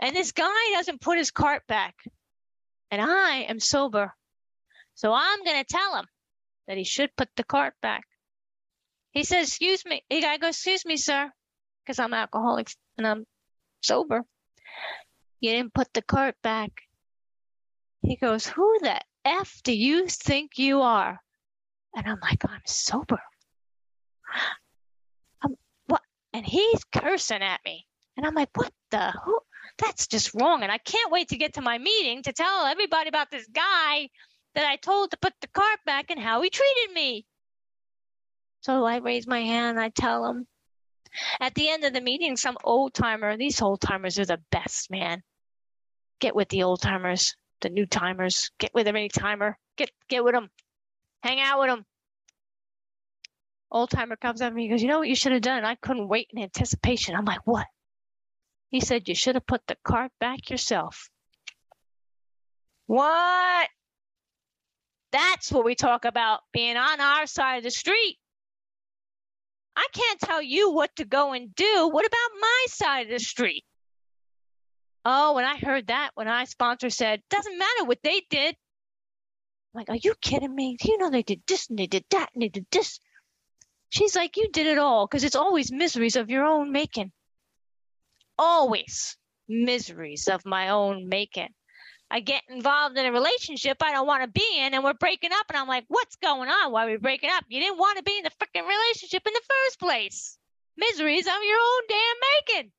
[SPEAKER 2] and this guy doesn't put his cart back and I am sober. So I'm going to tell him that he should put the cart back. He says, excuse me. He I go, excuse me, sir, because I'm alcoholic and I'm sober. You didn't put the cart back. He goes, who the F do you think you are? And I'm like, I'm sober. I'm, what? And he's cursing at me. And I'm like, what the? Who? That's just wrong. And I can't wait to get to my meeting to tell everybody about this guy that I told to put the cart back and how he treated me. So I raise my hand, I tell them. At the end of the meeting, some old timer, these old timers are the best, man. Get with the old timers, the new timers. Get with them any timer. Get get with them. Hang out with them. Old timer comes up and goes, You know what you should have done? I couldn't wait in anticipation. I'm like, What? He said, You should have put the cart back yourself. What? That's what we talk about being on our side of the street. I can't tell you what to go and do. What about my side of the street? Oh, when I heard that, when I sponsor said, doesn't matter what they did. I'm like, are you kidding me? You know, they did this and they did that and they did this. She's like, you did it all because it's always miseries of your own making. Always miseries of my own making. I get involved in a relationship I don't want to be in, and we're breaking up, and I'm like, what's going on? Why are we breaking up? You didn't want to be in the freaking relationship in the first place. Miseries of your own damn making.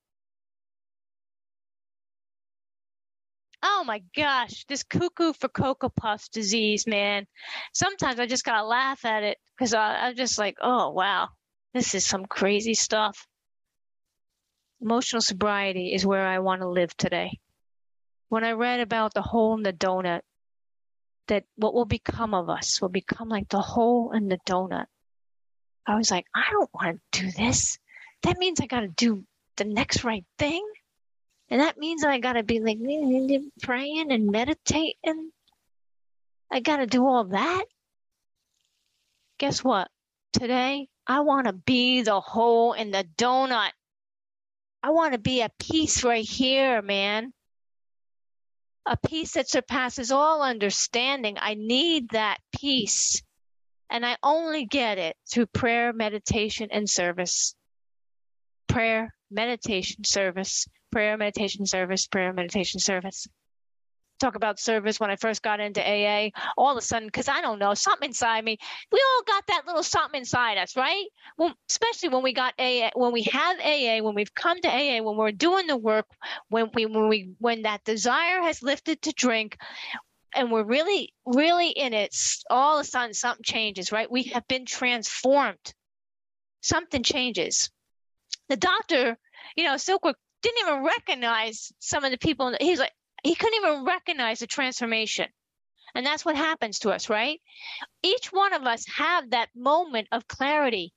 [SPEAKER 2] Oh my gosh, this cuckoo for Cocoa Puffs disease, man. Sometimes I just gotta laugh at it because I'm just like, oh wow, this is some crazy stuff. Emotional sobriety is where I want to live today. When I read about the hole in the donut, that what will become of us will become like the hole in the donut. I was like, I don't want to do this. That means I got to do the next right thing. And that means I got to be like praying and meditating. I got to do all that. Guess what? Today, I want to be the hole in the donut. I want to be at peace right here, man. A peace that surpasses all understanding. I need that peace. And I only get it through prayer, meditation, and service. Prayer, meditation, service, prayer, meditation, service, prayer, meditation, service. Talk about service when I first got into AA. All of a sudden, because I don't know, something inside me. We all got that little something inside us, right? Well, especially when we got AA, when we have AA, when we've come to AA, when we're doing the work, when we when we when that desire has lifted to drink, and we're really really in it. All of a sudden, something changes, right? We have been transformed. Something changes. The doctor, you know, Silkworth didn't even recognize some of the people. He's like, he couldn't even recognize the transformation. And that's what happens to us, right? Each one of us have that moment of clarity.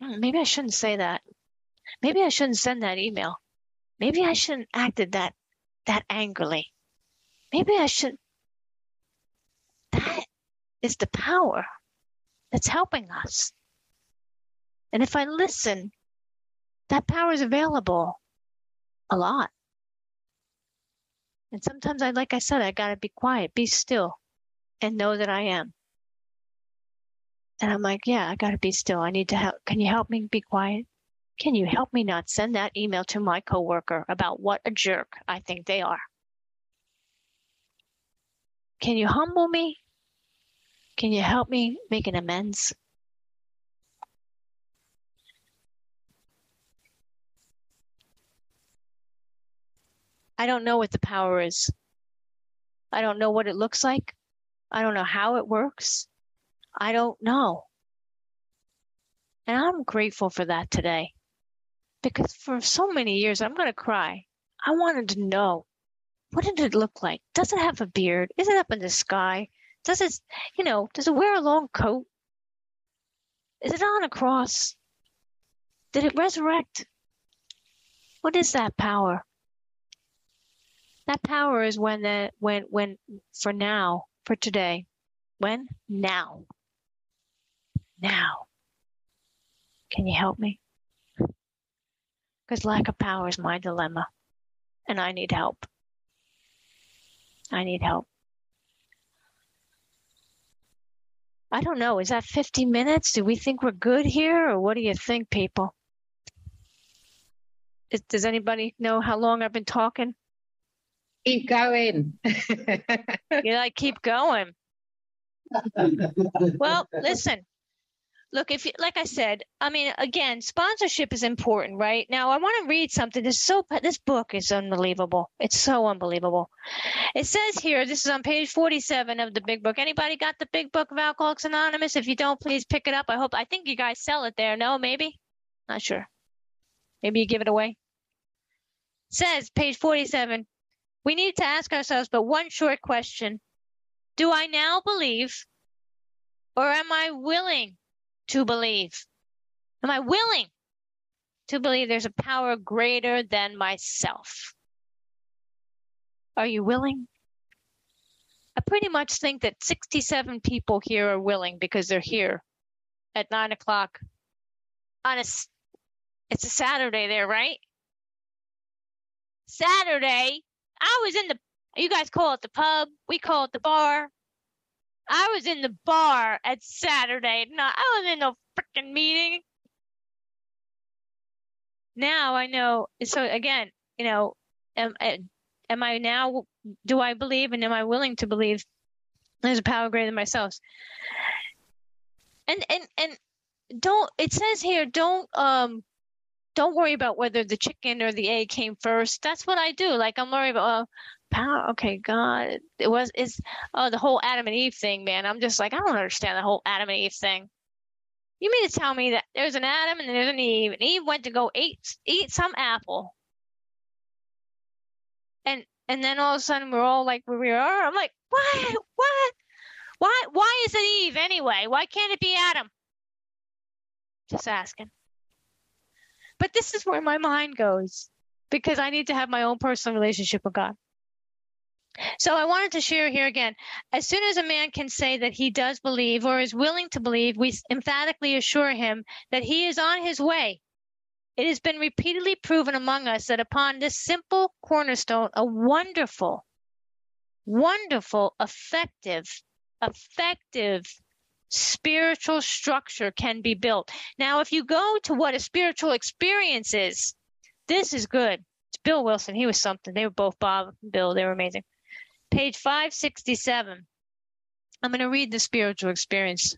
[SPEAKER 2] Hmm, maybe I shouldn't say that. Maybe I shouldn't send that email. Maybe I shouldn't acted that that angrily. Maybe I should that is the power that's helping us. And if I listen, that power is available a lot. And sometimes I, like I said, I gotta be quiet, be still, and know that I am. And I'm like, yeah, I gotta be still. I need to help. Can you help me be quiet? Can you help me not send that email to my coworker about what a jerk I think they are? Can you humble me? Can you help me make an amends? I don't know what the power is. I don't know what it looks like. I don't know how it works. I don't know. And I'm grateful for that today. Because for so many years, I'm going to cry. I wanted to know what did it look like? Does it have a beard? Is it up in the sky? Does it, you know, does it wear a long coat? Is it on a cross? Did it resurrect? What is that power? That power is when the when when for now, for today. When? Now. Now. Can you help me? Because lack of power is my dilemma. And I need help. I need help. I don't know. Is that 50 minutes? Do we think we're good here? Or what do you think, people? Does anybody know how long I've been talking?
[SPEAKER 3] Keep going.
[SPEAKER 2] yeah, like keep going. well, listen. Look, if you, like I said, I mean, again, sponsorship is important, right? Now, I want to read something. This so this book is unbelievable. It's so unbelievable. It says here, this is on page forty-seven of the Big Book. Anybody got the Big Book of Alcoholics Anonymous? If you don't, please pick it up. I hope. I think you guys sell it there. No, maybe. Not sure. Maybe you give it away. It says page forty-seven. We need to ask ourselves but one short question Do I now believe, or am I willing to believe? Am I willing? to believe there's a power greater than myself. Are you willing? I pretty much think that 67 people here are willing because they're here at nine o'clock on a, it's a Saturday there, right? Saturday. I was in the, you guys call it the pub. We call it the bar. I was in the bar at Saturday. No, I was in no freaking meeting. Now I know. So again, you know, am, am I now, do I believe and am I willing to believe there's a power greater than myself? And, and, and don't, it says here, don't, um, don't worry about whether the chicken or the egg came first. That's what I do. Like I'm worried about, oh, power. Okay, God, it was is oh the whole Adam and Eve thing, man. I'm just like I don't understand the whole Adam and Eve thing. You mean to tell me that there's an Adam and there's an Eve, and Eve went to go eat eat some apple, and and then all of a sudden we're all like where we are. I'm like, what? What? Why? Why is it Eve anyway? Why can't it be Adam? Just asking. But this is where my mind goes because I need to have my own personal relationship with God. So I wanted to share here again. As soon as a man can say that he does believe or is willing to believe, we emphatically assure him that he is on his way. It has been repeatedly proven among us that upon this simple cornerstone, a wonderful, wonderful, effective, effective spiritual structure can be built. Now, if you go to what a spiritual experience is, this is good. It's Bill Wilson. He was something. They were both Bob and Bill. They were amazing. Page 567. I'm going to read the spiritual experience.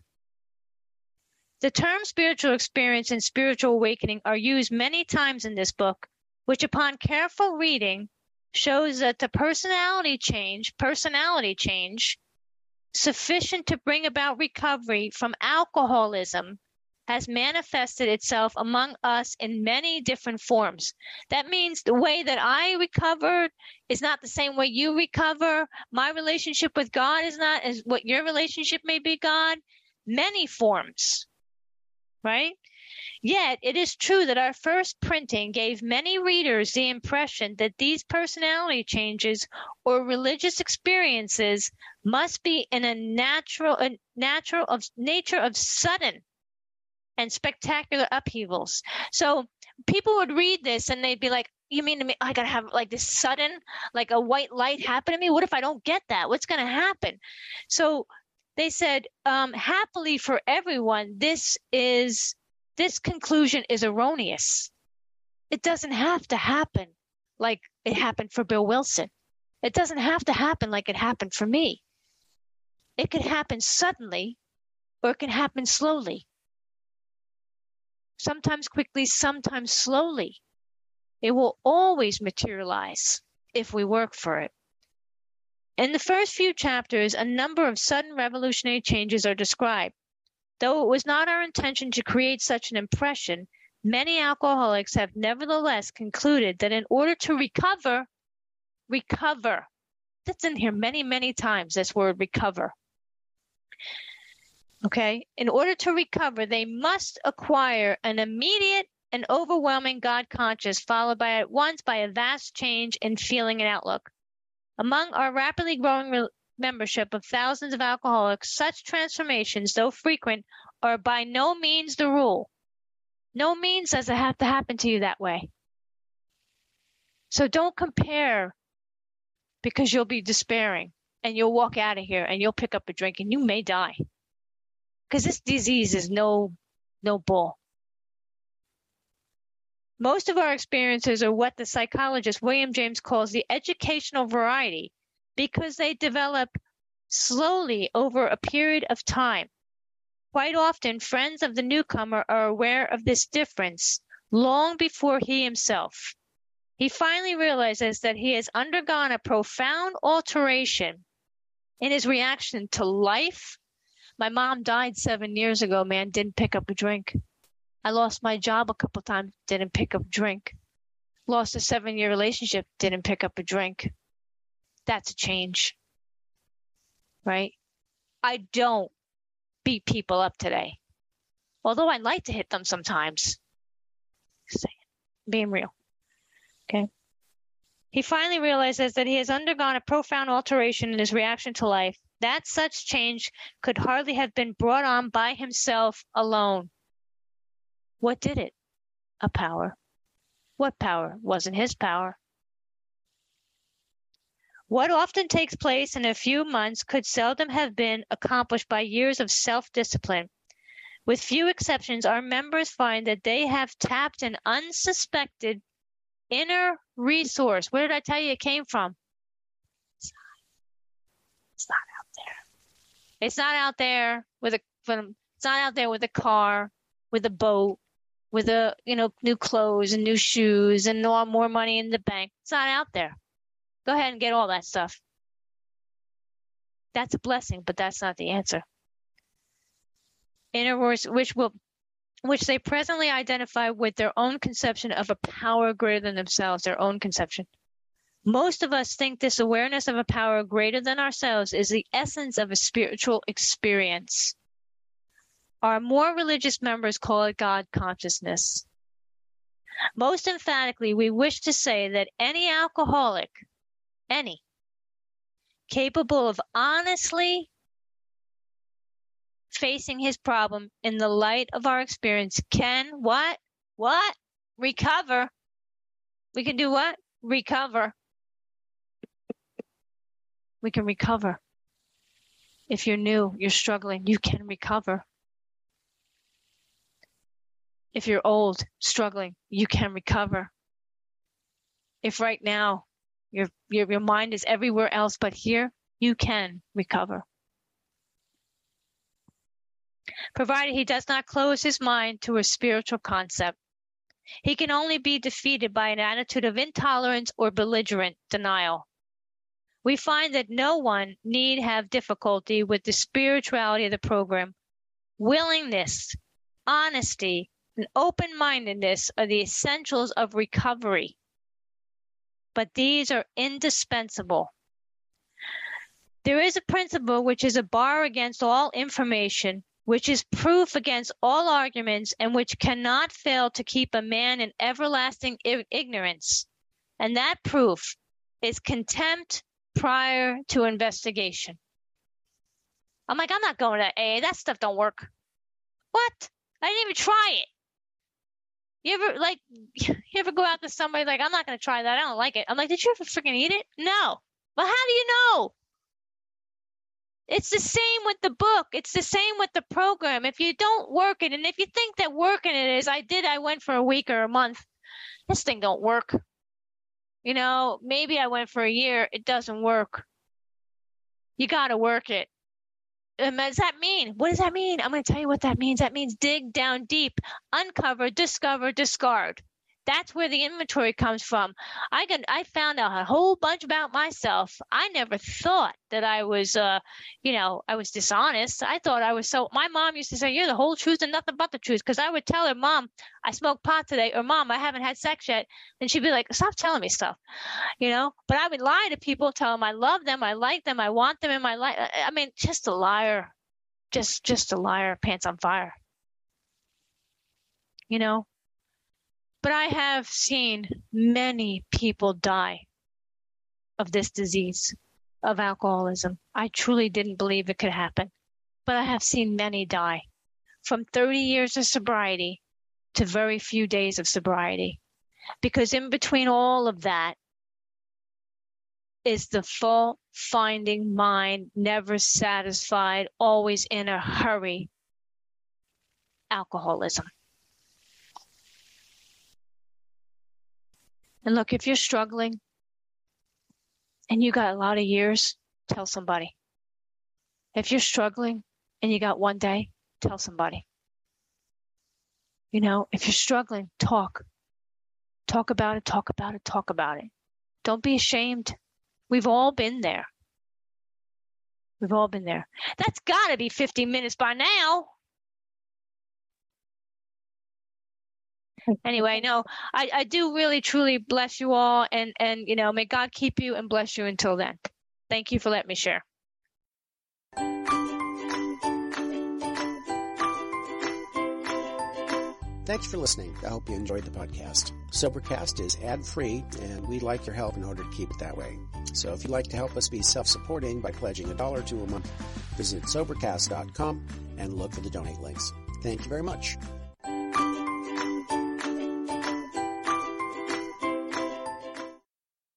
[SPEAKER 2] The term spiritual experience and spiritual awakening are used many times in this book, which upon careful reading shows that the personality change, personality change sufficient to bring about recovery from alcoholism has manifested itself among us in many different forms. That means the way that I recovered is not the same way you recover. My relationship with God is not as what your relationship may be, God. Many forms, right? Yet it is true that our first printing gave many readers the impression that these personality changes or religious experiences must be in a natural, a natural of nature of sudden and spectacular upheavals. So people would read this and they'd be like, you mean to me, I gotta have like this sudden, like a white light happen to me? What if I don't get that? What's gonna happen? So they said, um, happily for everyone, this is this conclusion is erroneous. It doesn't have to happen like it happened for Bill Wilson. It doesn't have to happen like it happened for me. It can happen suddenly or it can happen slowly sometimes quickly, sometimes slowly. It will always materialize if we work for it. In the first few chapters, a number of sudden revolutionary changes are described. Though it was not our intention to create such an impression, many alcoholics have nevertheless concluded that in order to recover, recover, that's in here many, many times, this word recover. Okay. In order to recover, they must acquire an immediate and overwhelming God conscious, followed by at once by a vast change in feeling and outlook. Among our rapidly growing membership of thousands of alcoholics, such transformations, though frequent, are by no means the rule. No means does it have to happen to you that way. So don't compare because you'll be despairing and you'll walk out of here and you'll pick up a drink and you may die because this disease is no no bull. Most of our experiences are what the psychologist William James calls the educational variety because they develop slowly over a period of time. Quite often, friends of the newcomer are aware of this difference long before he himself. He finally realizes that he has undergone a profound alteration in his reaction to life, my mom died seven years ago, man, didn't pick up a drink. I lost my job a couple times, didn't pick up a drink. Lost a seven year relationship, didn't pick up a drink. That's a change. Right? I don't beat people up today. Although I'd like to hit them sometimes. Being real. Okay. He finally realizes that he has undergone a profound alteration in his reaction to life, that such change could hardly have been brought on by himself alone. What did it? A power. What power? Wasn't his power. What often takes place in a few months could seldom have been accomplished by years of self discipline. With few exceptions, our members find that they have tapped an unsuspected inner resource. Where did I tell you it came from? It's not out there. It's not out there with a. It's not out there with a car, with a boat, with a you know new clothes and new shoes and more money in the bank. It's not out there. Go ahead and get all that stuff. That's a blessing, but that's not the answer. Inner words, which will which they presently identify with their own conception of a power greater than themselves, their own conception. Most of us think this awareness of a power greater than ourselves is the essence of a spiritual experience. Our more religious members call it God consciousness. Most emphatically, we wish to say that any alcoholic, any, capable of honestly facing his problem in the light of our experience can what? What? Recover. We can do what? Recover. We can recover. If you're new, you're struggling, you can recover. If you're old, struggling, you can recover. If right now your, your, your mind is everywhere else but here, you can recover provided he does not close his mind to a spiritual concept. He can only be defeated by an attitude of intolerance or belligerent denial. We find that no one need have difficulty with the spirituality of the program. Willingness, honesty, and open mindedness are the essentials of recovery. But these are indispensable. There is a principle which is a bar against all information which is proof against all arguments and which cannot fail to keep a man in everlasting ignorance. And that proof is contempt prior to investigation. Oh I'm like, I'm not going to A. That stuff don't work. What? I didn't even try it. You ever like you ever go out to somebody like I'm not gonna try that. I don't like it. I'm like, did you ever freaking eat it? No. Well, how do you know? It's the same with the book. It's the same with the program. If you don't work it, and if you think that working it is, I did, I went for a week or a month. This thing don't work. You know, maybe I went for a year. It doesn't work. You got to work it. What does that mean? What does that mean? I'm going to tell you what that means. That means dig down deep, uncover, discover, discard. That's where the inventory comes from. I got I found out a whole bunch about myself. I never thought that I was uh you know, I was dishonest. I thought I was so my mom used to say, You're the whole truth and nothing but the truth. Because I would tell her, Mom, I smoked pot today, or Mom, I haven't had sex yet. And she'd be like, Stop telling me stuff. You know? But I would lie to people, tell them I love them, I like them, I want them in my life. I mean, just a liar. Just just a liar, pants on fire. You know, but I have seen many people die of this disease, of alcoholism. I truly didn't believe it could happen, but I have seen many die from 30 years of sobriety to very few days of sobriety. Because in between all of that is the fault finding mind, never satisfied, always in a hurry alcoholism. And look, if you're struggling and you got a lot of years, tell somebody. If you're struggling and you got one day, tell somebody. You know, if you're struggling, talk. Talk about it, talk about it, talk about it. Don't be ashamed. We've all been there. We've all been there. That's got to be 50 minutes by now. Anyway, no, I, I do really truly bless you all and, and, you know, may God keep you and bless you until then. Thank you for letting me share.
[SPEAKER 1] Thanks for listening. I hope you enjoyed the podcast. Sobercast is ad free, and we'd like your help in order to keep it that way. So if you'd like to help us be self supporting by pledging a dollar to a month, visit Sobercast.com and look for the donate links. Thank you very much.